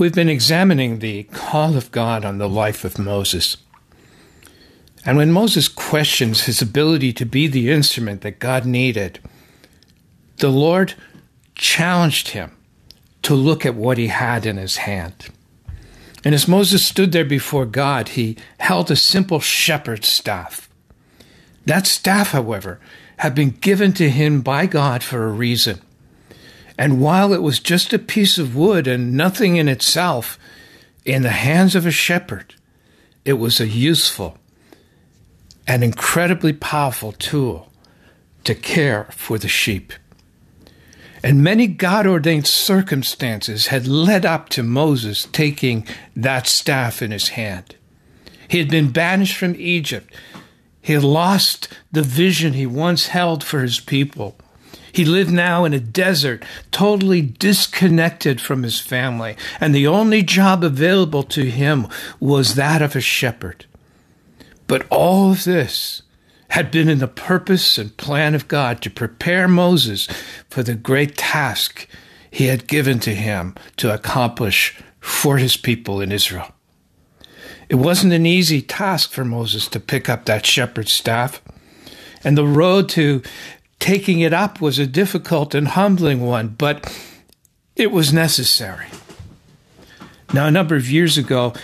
We've been examining the call of God on the life of Moses. And when Moses questions his ability to be the instrument that God needed, the Lord challenged him to look at what he had in his hand. And as Moses stood there before God, he held a simple shepherd's staff. That staff, however, had been given to him by God for a reason. And while it was just a piece of wood and nothing in itself, in the hands of a shepherd, it was a useful and incredibly powerful tool to care for the sheep. And many God ordained circumstances had led up to Moses taking that staff in his hand. He had been banished from Egypt. He had lost the vision he once held for his people. He lived now in a desert, totally disconnected from his family, and the only job available to him was that of a shepherd. But all of this had been in the purpose and plan of God to prepare Moses for the great task he had given to him to accomplish for his people in Israel. It wasn't an easy task for Moses to pick up that shepherd's staff, and the road to taking it up was a difficult and humbling one, but it was necessary. Now, a number of years ago,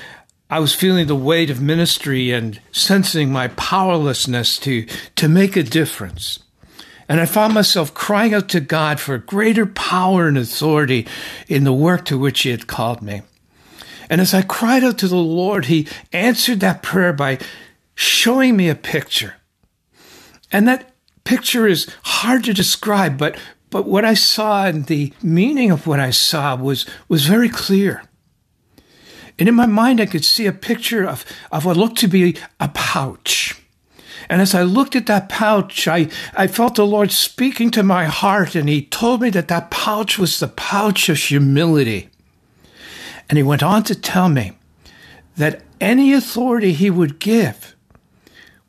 I was feeling the weight of ministry and sensing my powerlessness to, to make a difference. And I found myself crying out to God for greater power and authority in the work to which He had called me. And as I cried out to the Lord, He answered that prayer by showing me a picture. And that picture is hard to describe, but, but what I saw and the meaning of what I saw was, was very clear. And in my mind, I could see a picture of, of what looked to be a pouch. And as I looked at that pouch, I, I felt the Lord speaking to my heart, and He told me that that pouch was the pouch of humility. And He went on to tell me that any authority He would give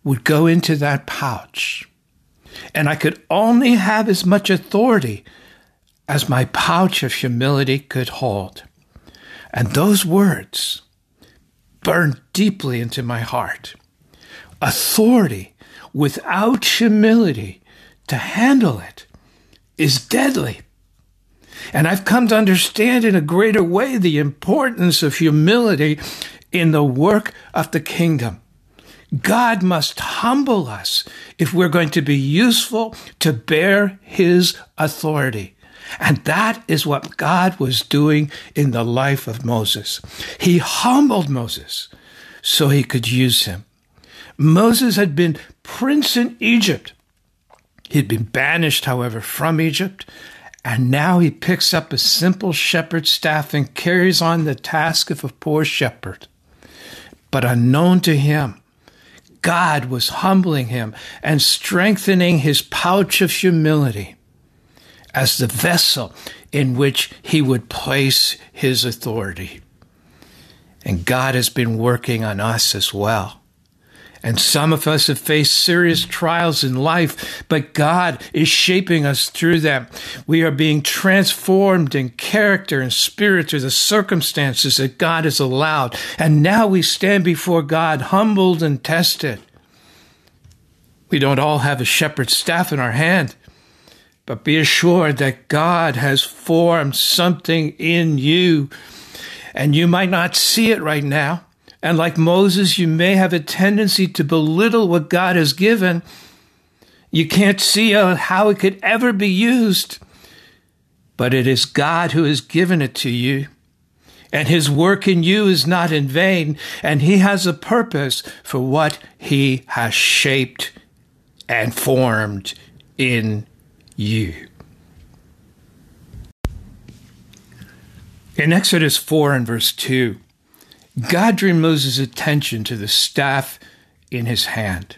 would go into that pouch. And I could only have as much authority as my pouch of humility could hold. And those words burned deeply into my heart. Authority without humility to handle it is deadly. And I've come to understand in a greater way the importance of humility in the work of the kingdom. God must humble us if we're going to be useful to bear his authority. And that is what God was doing in the life of Moses. He humbled Moses so he could use him. Moses had been prince in Egypt. He'd been banished, however, from Egypt, and now he picks up a simple shepherd's staff and carries on the task of a poor shepherd. But unknown to him, God was humbling him and strengthening his pouch of humility as the vessel in which he would place his authority. And God has been working on us as well. And some of us have faced serious trials in life, but God is shaping us through them. We are being transformed in character and spirit through the circumstances that God has allowed. And now we stand before God humbled and tested. We don't all have a shepherd's staff in our hand, but be assured that God has formed something in you, and you might not see it right now. And like Moses, you may have a tendency to belittle what God has given. You can't see how it could ever be used, but it is God who has given it to you. And his work in you is not in vain, and he has a purpose for what he has shaped and formed in you. In Exodus 4 and verse 2, God drew Moses' attention to the staff in his hand.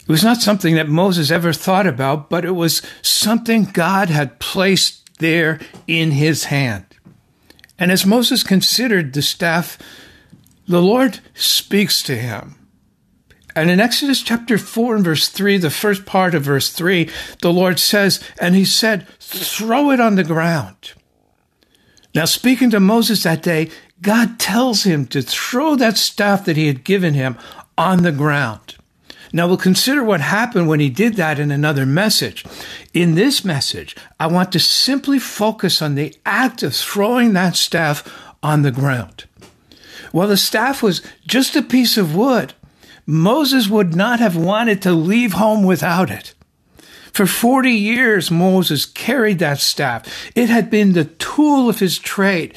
It was not something that Moses ever thought about, but it was something God had placed there in his hand. And as Moses considered the staff, the Lord speaks to him. And in Exodus chapter 4 and verse 3, the first part of verse 3, the Lord says, And he said, Throw it on the ground. Now, speaking to Moses that day, God tells him to throw that staff that he had given him on the ground. Now we'll consider what happened when he did that in another message. In this message, I want to simply focus on the act of throwing that staff on the ground. Well, the staff was just a piece of wood. Moses would not have wanted to leave home without it. For 40 years, Moses carried that staff. It had been the tool of his trade.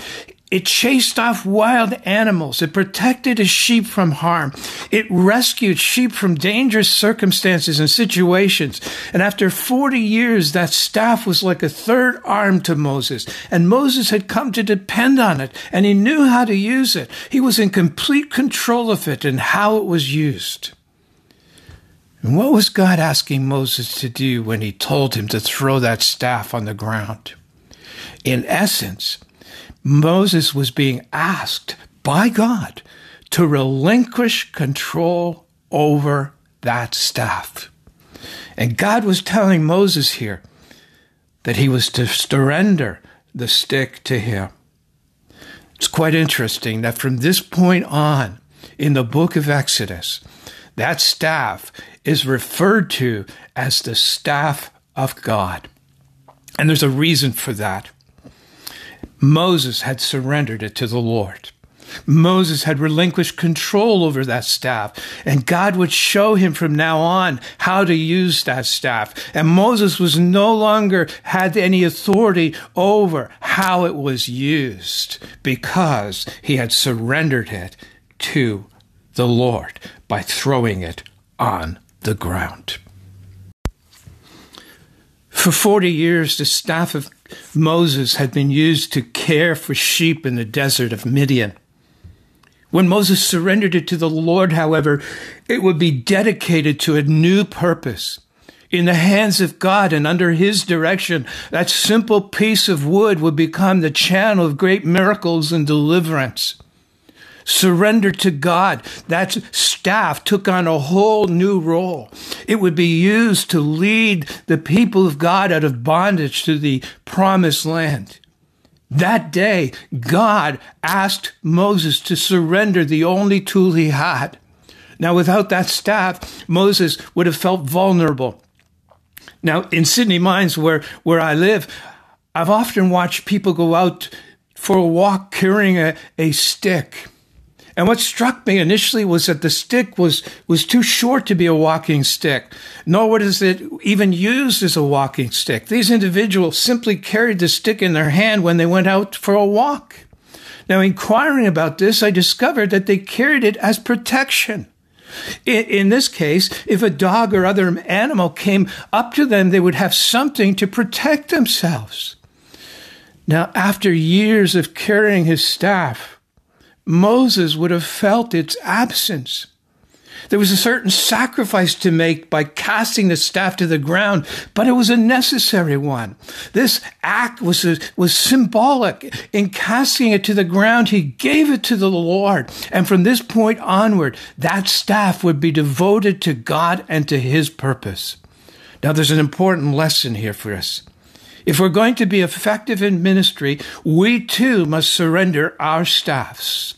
It chased off wild animals. It protected his sheep from harm. It rescued sheep from dangerous circumstances and situations. And after 40 years, that staff was like a third arm to Moses. And Moses had come to depend on it, and he knew how to use it. He was in complete control of it and how it was used. And what was God asking Moses to do when he told him to throw that staff on the ground? In essence, Moses was being asked by God to relinquish control over that staff. And God was telling Moses here that he was to surrender the stick to him. It's quite interesting that from this point on in the book of Exodus, that staff is referred to as the staff of God. And there's a reason for that. Moses had surrendered it to the Lord. Moses had relinquished control over that staff, and God would show him from now on how to use that staff. And Moses was no longer had any authority over how it was used because he had surrendered it to the Lord by throwing it on the ground. For 40 years, the staff of Moses had been used to care for sheep in the desert of Midian. When Moses surrendered it to the Lord, however, it would be dedicated to a new purpose. In the hands of God and under His direction, that simple piece of wood would become the channel of great miracles and deliverance surrender to God. That staff took on a whole new role. It would be used to lead the people of God out of bondage to the promised land. That day, God asked Moses to surrender the only tool he had. Now, without that staff, Moses would have felt vulnerable. Now, in Sydney Mines, where, where I live, I've often watched people go out for a walk carrying a, a stick. And what struck me initially was that the stick was, was too short to be a walking stick, nor was it even used as a walking stick. These individuals simply carried the stick in their hand when they went out for a walk. Now, inquiring about this, I discovered that they carried it as protection. In, this case, if a dog or other animal came up to them, they would have something to protect themselves. Now, after years of carrying his staff, Moses would have felt its absence. There was a certain sacrifice to make by casting the staff to the ground, but it was a necessary one. This act was, a, was symbolic. In casting it to the ground, he gave it to the Lord. And from this point onward, that staff would be devoted to God and to his purpose. Now, there's an important lesson here for us. If we're going to be effective in ministry, we too must surrender our staffs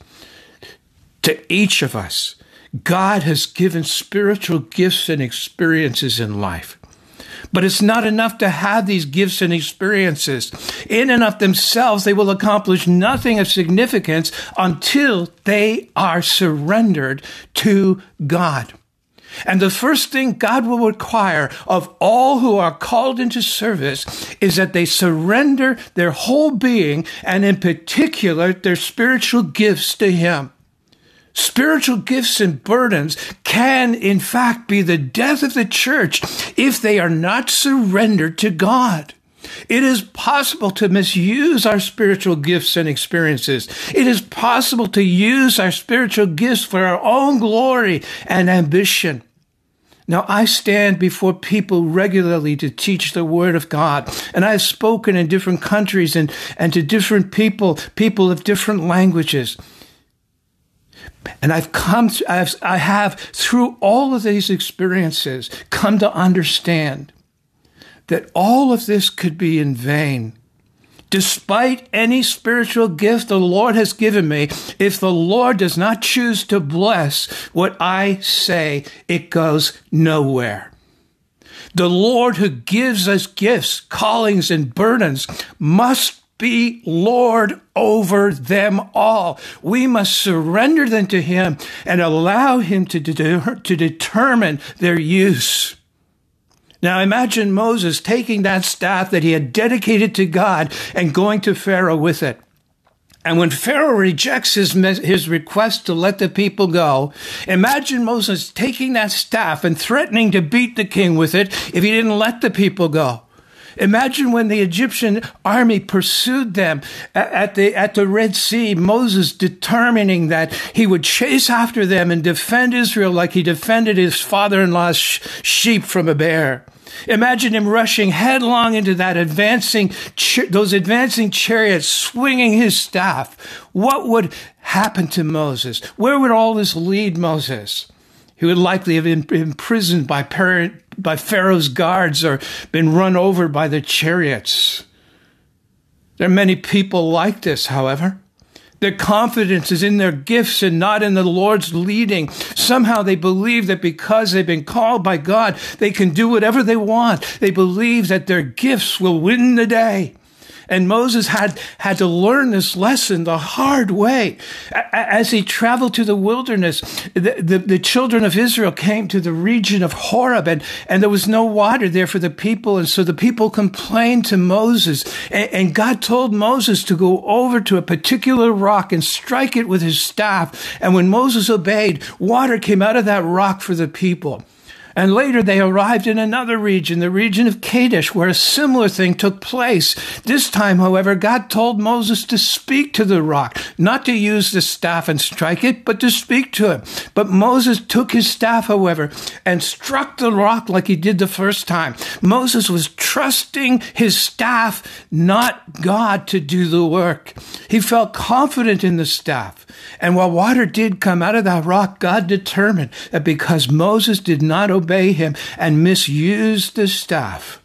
to each of us. God has given spiritual gifts and experiences in life. But it's not enough to have these gifts and experiences. In and of themselves, they will accomplish nothing of significance until they are surrendered to God. And the first thing God will require of all who are called into service is that they surrender their whole being and in particular their spiritual gifts to Him. Spiritual gifts and burdens can, in fact, be the death of the church if they are not surrendered to God. It is possible to misuse our spiritual gifts and experiences. It is possible to use our spiritual gifts for our own glory and ambition. Now, I stand before people regularly to teach the Word of God, and I've spoken in different countries and, and to different people, people of different languages. And I've come, to, I've, I have, through all of these experiences, come to understand that all of this could be in vain Despite any spiritual gift the Lord has given me, if the Lord does not choose to bless what I say, it goes nowhere. The Lord who gives us gifts, callings, and burdens must be Lord over them all. We must surrender them to Him and allow Him to, de- to determine their use. Now imagine Moses taking that staff that he had dedicated to God and going to Pharaoh with it. And when Pharaoh rejects his, his request to let the people go, imagine Moses taking that staff and threatening to beat the king with it if he didn't let the people go. Imagine when the Egyptian army pursued them at the, at the Red Sea, Moses determining that he would chase after them and defend Israel like he defended his father-in-law's sheep from a bear. Imagine him rushing headlong into that advancing, those advancing chariots, swinging his staff. What would happen to Moses? Where would all this lead Moses? He would likely have been imprisoned by, by Pharaoh's guards or been run over by the chariots. There are many people like this, however. Their confidence is in their gifts and not in the Lord's leading. Somehow they believe that because they've been called by God, they can do whatever they want. They believe that their gifts will win the day. And Moses had, had to learn this lesson the hard way. As he traveled to the wilderness, the, the, the, children of Israel came to the region of Horeb and, and there was no water there for the people. And so the people complained to Moses and, and God told Moses to go over to a particular rock and strike it with his staff. And when Moses obeyed, water came out of that rock for the people. And later they arrived in another region, the region of Kadesh, where a similar thing took place. This time, however, God told Moses to speak to the rock, not to use the staff and strike it, but to speak to it. But Moses took his staff, however, and struck the rock like he did the first time. Moses was trusting his staff, not God, to do the work. He felt confident in the staff. And while water did come out of that rock, God determined that because Moses did not obey him and misuse the staff,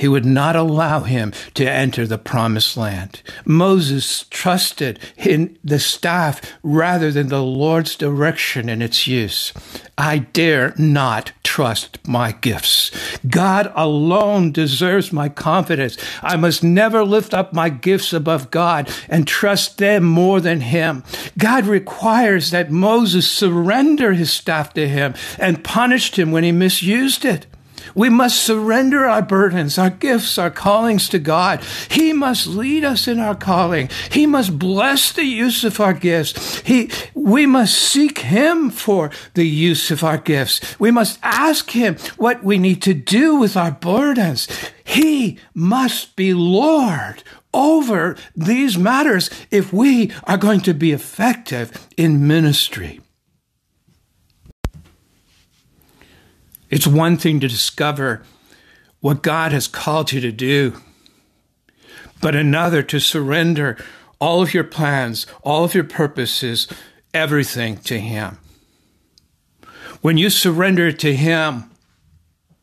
he would not allow him to enter the promised land. Moses trusted in the staff rather than the Lord's direction in its use. I dare not trust my gifts. God alone deserves my confidence. I must never lift up my gifts above God and trust them more than Him. God requires that Moses surrender his staff to Him and punished him when he misused it. We must surrender our burdens, our gifts, our callings to God. He must lead us in our calling. He must bless the use of our gifts. He, we must seek Him for the use of our gifts. We must ask Him what we need to do with our burdens. He must be Lord over these matters if we are going to be effective in ministry. It's one thing to discover what God has called you to do, but another to surrender all of your plans, all of your purposes, everything to Him. When you surrender to Him,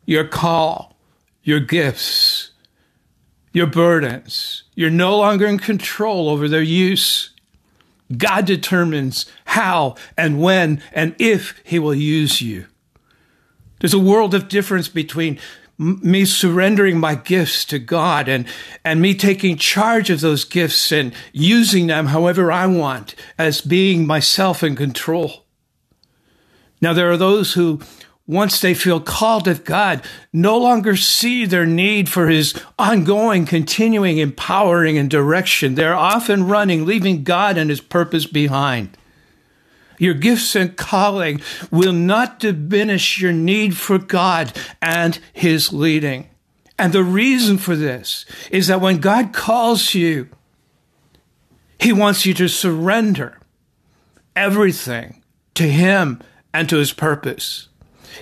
your call, your gifts, your burdens, you're no longer in control over their use. God determines how and when and if He will use you. There's a world of difference between me surrendering my gifts to God and, and me taking charge of those gifts and using them however I want as being myself in control. Now, there are those who, once they feel called of God, no longer see their need for his ongoing, continuing empowering and direction. They're often running, leaving God and his purpose behind. Your gifts and calling will not diminish your need for God and His leading. And the reason for this is that when God calls you, He wants you to surrender everything to Him and to His purpose.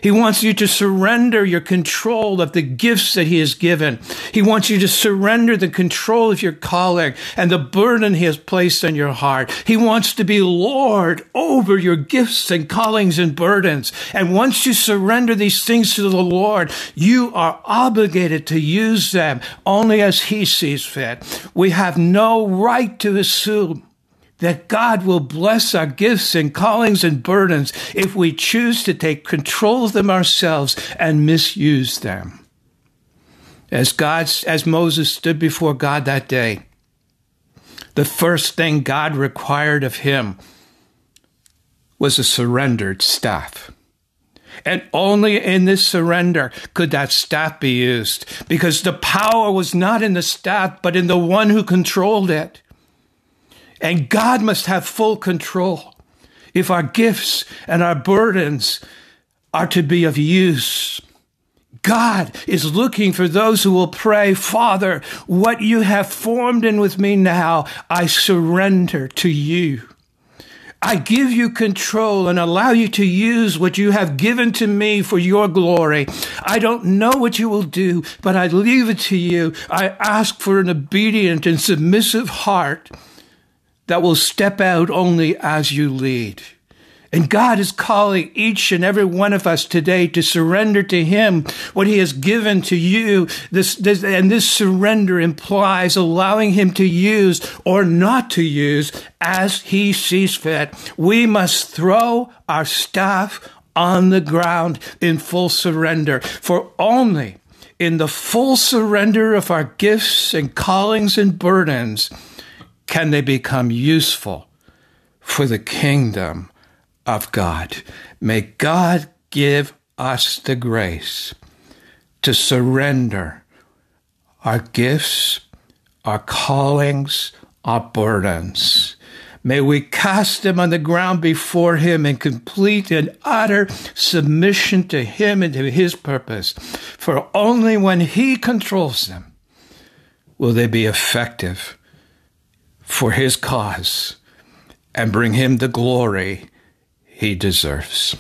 He wants you to surrender your control of the gifts that He has given. He wants you to surrender the control of your calling and the burden He has placed on your heart. He wants to be Lord over your gifts and callings and burdens. And once you surrender these things to the Lord, you are obligated to use them only as He sees fit. We have no right to assume that God will bless our gifts and callings and burdens if we choose to take control of them ourselves and misuse them. As God, as Moses stood before God that day, the first thing God required of him was a surrendered staff. And only in this surrender could that staff be used because the power was not in the staff, but in the one who controlled it. And God must have full control if our gifts and our burdens are to be of use. God is looking for those who will pray, Father, what you have formed in with me now, I surrender to you. I give you control and allow you to use what you have given to me for your glory. I don't know what you will do, but I leave it to you. I ask for an obedient and submissive heart that will step out only as you lead. And God is calling each and every one of us today to surrender to Him what He has given to you. This, this, and this surrender implies allowing Him to use or not to use as He sees fit. We must throw our staff on the ground in full surrender, for only in the full surrender of our gifts and callings and burdens can they become useful for the kingdom of God. May God give us the grace to surrender our gifts, our callings, our burdens. May we cast them on the ground before Him in complete and utter submission to Him and to His purpose. For only when He controls them will they be effective for his cause and bring him the glory he deserves.